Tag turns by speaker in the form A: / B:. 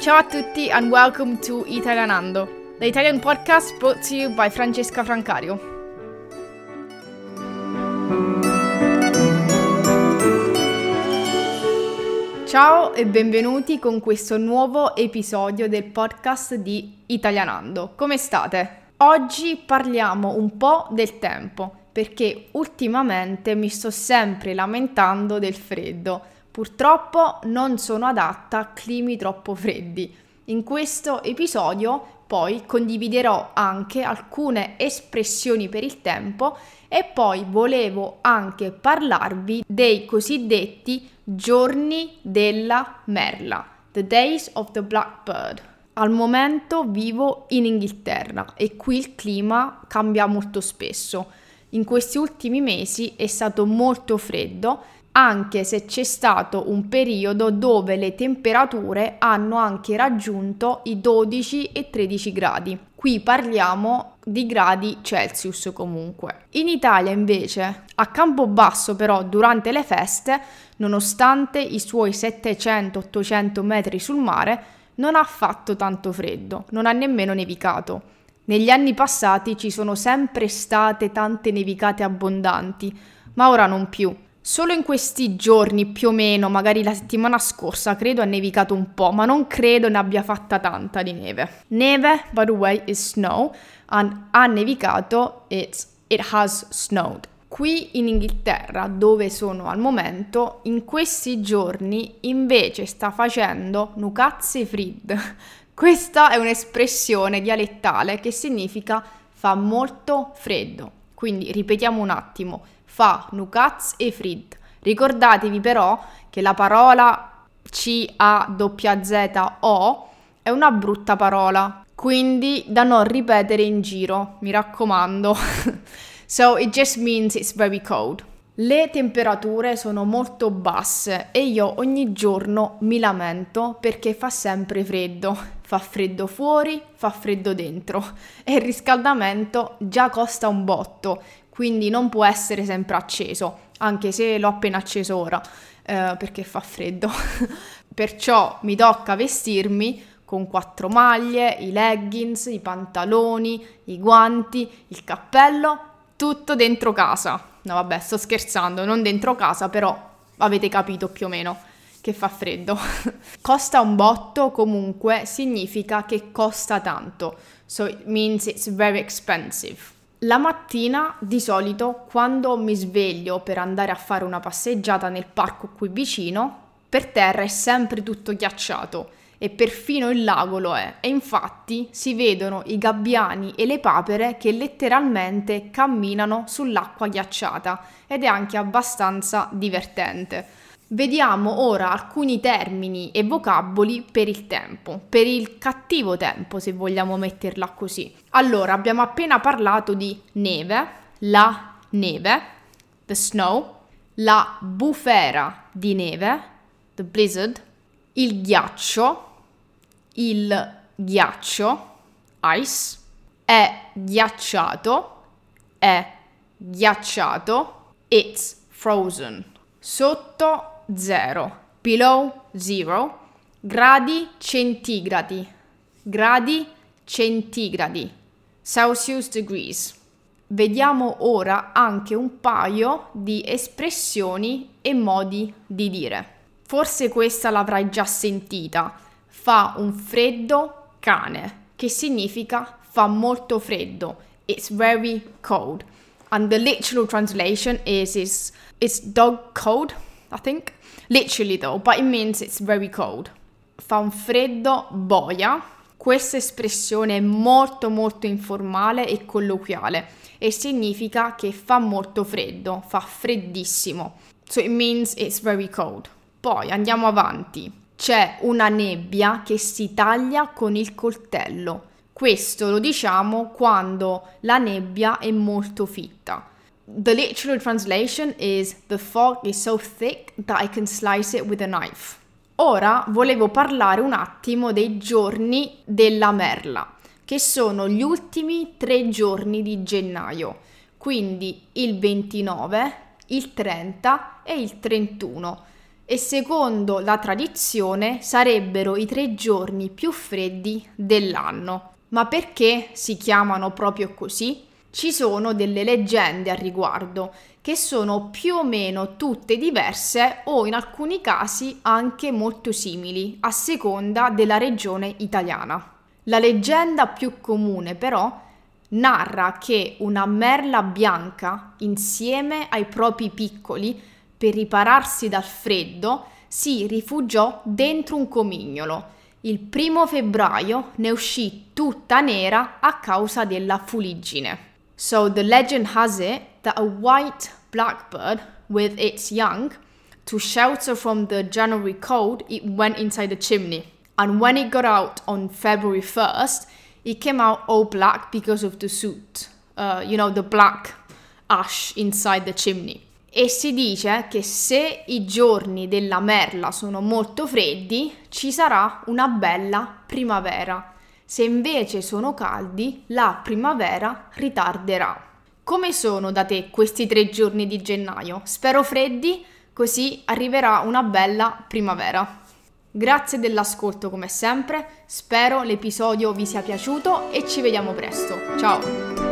A: Ciao a tutti and welcome to Italianando, the Italian podcast brought to you by Francesca Francario. Ciao e benvenuti con questo nuovo episodio del podcast di Italianando. Come state? Oggi parliamo un po' del tempo, perché ultimamente mi sto sempre lamentando del freddo. Purtroppo non sono adatta a climi troppo freddi. In questo episodio poi condividerò anche alcune espressioni per il tempo e poi volevo anche parlarvi dei cosiddetti giorni della merla, the days of the blackbird. Al momento vivo in Inghilterra e qui il clima cambia molto spesso. In questi ultimi mesi è stato molto freddo anche se c'è stato un periodo dove le temperature hanno anche raggiunto i 12 e 13 gradi. Qui parliamo di gradi Celsius comunque. In Italia invece, a Campobasso però durante le feste, nonostante i suoi 700-800 metri sul mare, non ha fatto tanto freddo, non ha nemmeno nevicato. Negli anni passati ci sono sempre state tante nevicate abbondanti, ma ora non più. Solo in questi giorni più o meno, magari la settimana scorsa, credo ha nevicato un po', ma non credo ne abbia fatta tanta di neve. Neve, by the way, is snow, and ha nevicato, it has snowed. Qui in Inghilterra, dove sono al momento, in questi giorni invece sta facendo Nukazze Frid. Questa è un'espressione dialettale che significa fa molto freddo. Quindi ripetiamo un attimo fa Nukaz e Frid. Ricordatevi però che la parola C-A-Z-Z-O è una brutta parola, quindi da non ripetere in giro, mi raccomando. so it just means it's very cold. Le temperature sono molto basse e io ogni giorno mi lamento perché fa sempre freddo. Fa freddo fuori, fa freddo dentro e il riscaldamento già costa un botto quindi non può essere sempre acceso, anche se l'ho appena acceso ora, eh, perché fa freddo. Perciò mi tocca vestirmi con quattro maglie, i leggings, i pantaloni, i guanti, il cappello, tutto dentro casa. No, vabbè, sto scherzando, non dentro casa, però avete capito più o meno che fa freddo. costa un botto comunque significa che costa tanto. So it means it's very expensive. La mattina di solito quando mi sveglio per andare a fare una passeggiata nel parco qui vicino, per terra è sempre tutto ghiacciato e perfino il lago lo è e infatti si vedono i gabbiani e le papere che letteralmente camminano sull'acqua ghiacciata ed è anche abbastanza divertente. Vediamo ora alcuni termini e vocaboli per il tempo, per il cattivo tempo se vogliamo metterla così. Allora, abbiamo appena parlato di neve, la neve, the snow, la bufera di neve, the blizzard, il ghiaccio, il ghiaccio, ice, è ghiacciato, è ghiacciato, it's frozen. Sotto 0, below 0, gradi centigradi, gradi centigradi, Celsius degrees. Vediamo ora anche un paio di espressioni e modi di dire. Forse questa l'avrai già sentita. Fa un freddo cane, che significa fa molto freddo. It's very cold. And the literal translation is, is it's dog cold, I think. Literally though, but it means it's very cold. Fa un freddo boia. Questa espressione è molto molto informale e colloquiale e significa che fa molto freddo, fa freddissimo. So it means it's very cold. Poi andiamo avanti. C'è una nebbia che si taglia con il coltello. Questo lo diciamo quando la nebbia è molto fitta. The literal translation is The fog is so thick that I can slice it with a knife. Ora volevo parlare un attimo dei giorni della merla, che sono gli ultimi tre giorni di gennaio, quindi il 29, il 30 e il 31. e secondo la tradizione sarebbero i tre giorni più freddi dell'anno. Ma perché si chiamano proprio così? Ci sono delle leggende al riguardo che sono più o meno tutte diverse o in alcuni casi anche molto simili a seconda della regione italiana. La leggenda più comune però narra che una merla bianca insieme ai propri piccoli per ripararsi dal freddo si rifugiò dentro un comignolo. Il primo febbraio ne uscì tutta nera a causa della fuliggine. So the legend has it that a white blackbird with its young, to shelter from the January cold, it went inside the chimney. And when it got out on February 1st, it came out all black because of the soot. Uh, you know, the black ash inside the chimney. E si dice che se i giorni della merla sono molto freddi, ci sarà una bella primavera. Se invece sono caldi, la primavera ritarderà. Come sono da te questi tre giorni di gennaio? Spero freddi, così arriverà una bella primavera. Grazie dell'ascolto come sempre, spero l'episodio vi sia piaciuto e ci vediamo presto. Ciao!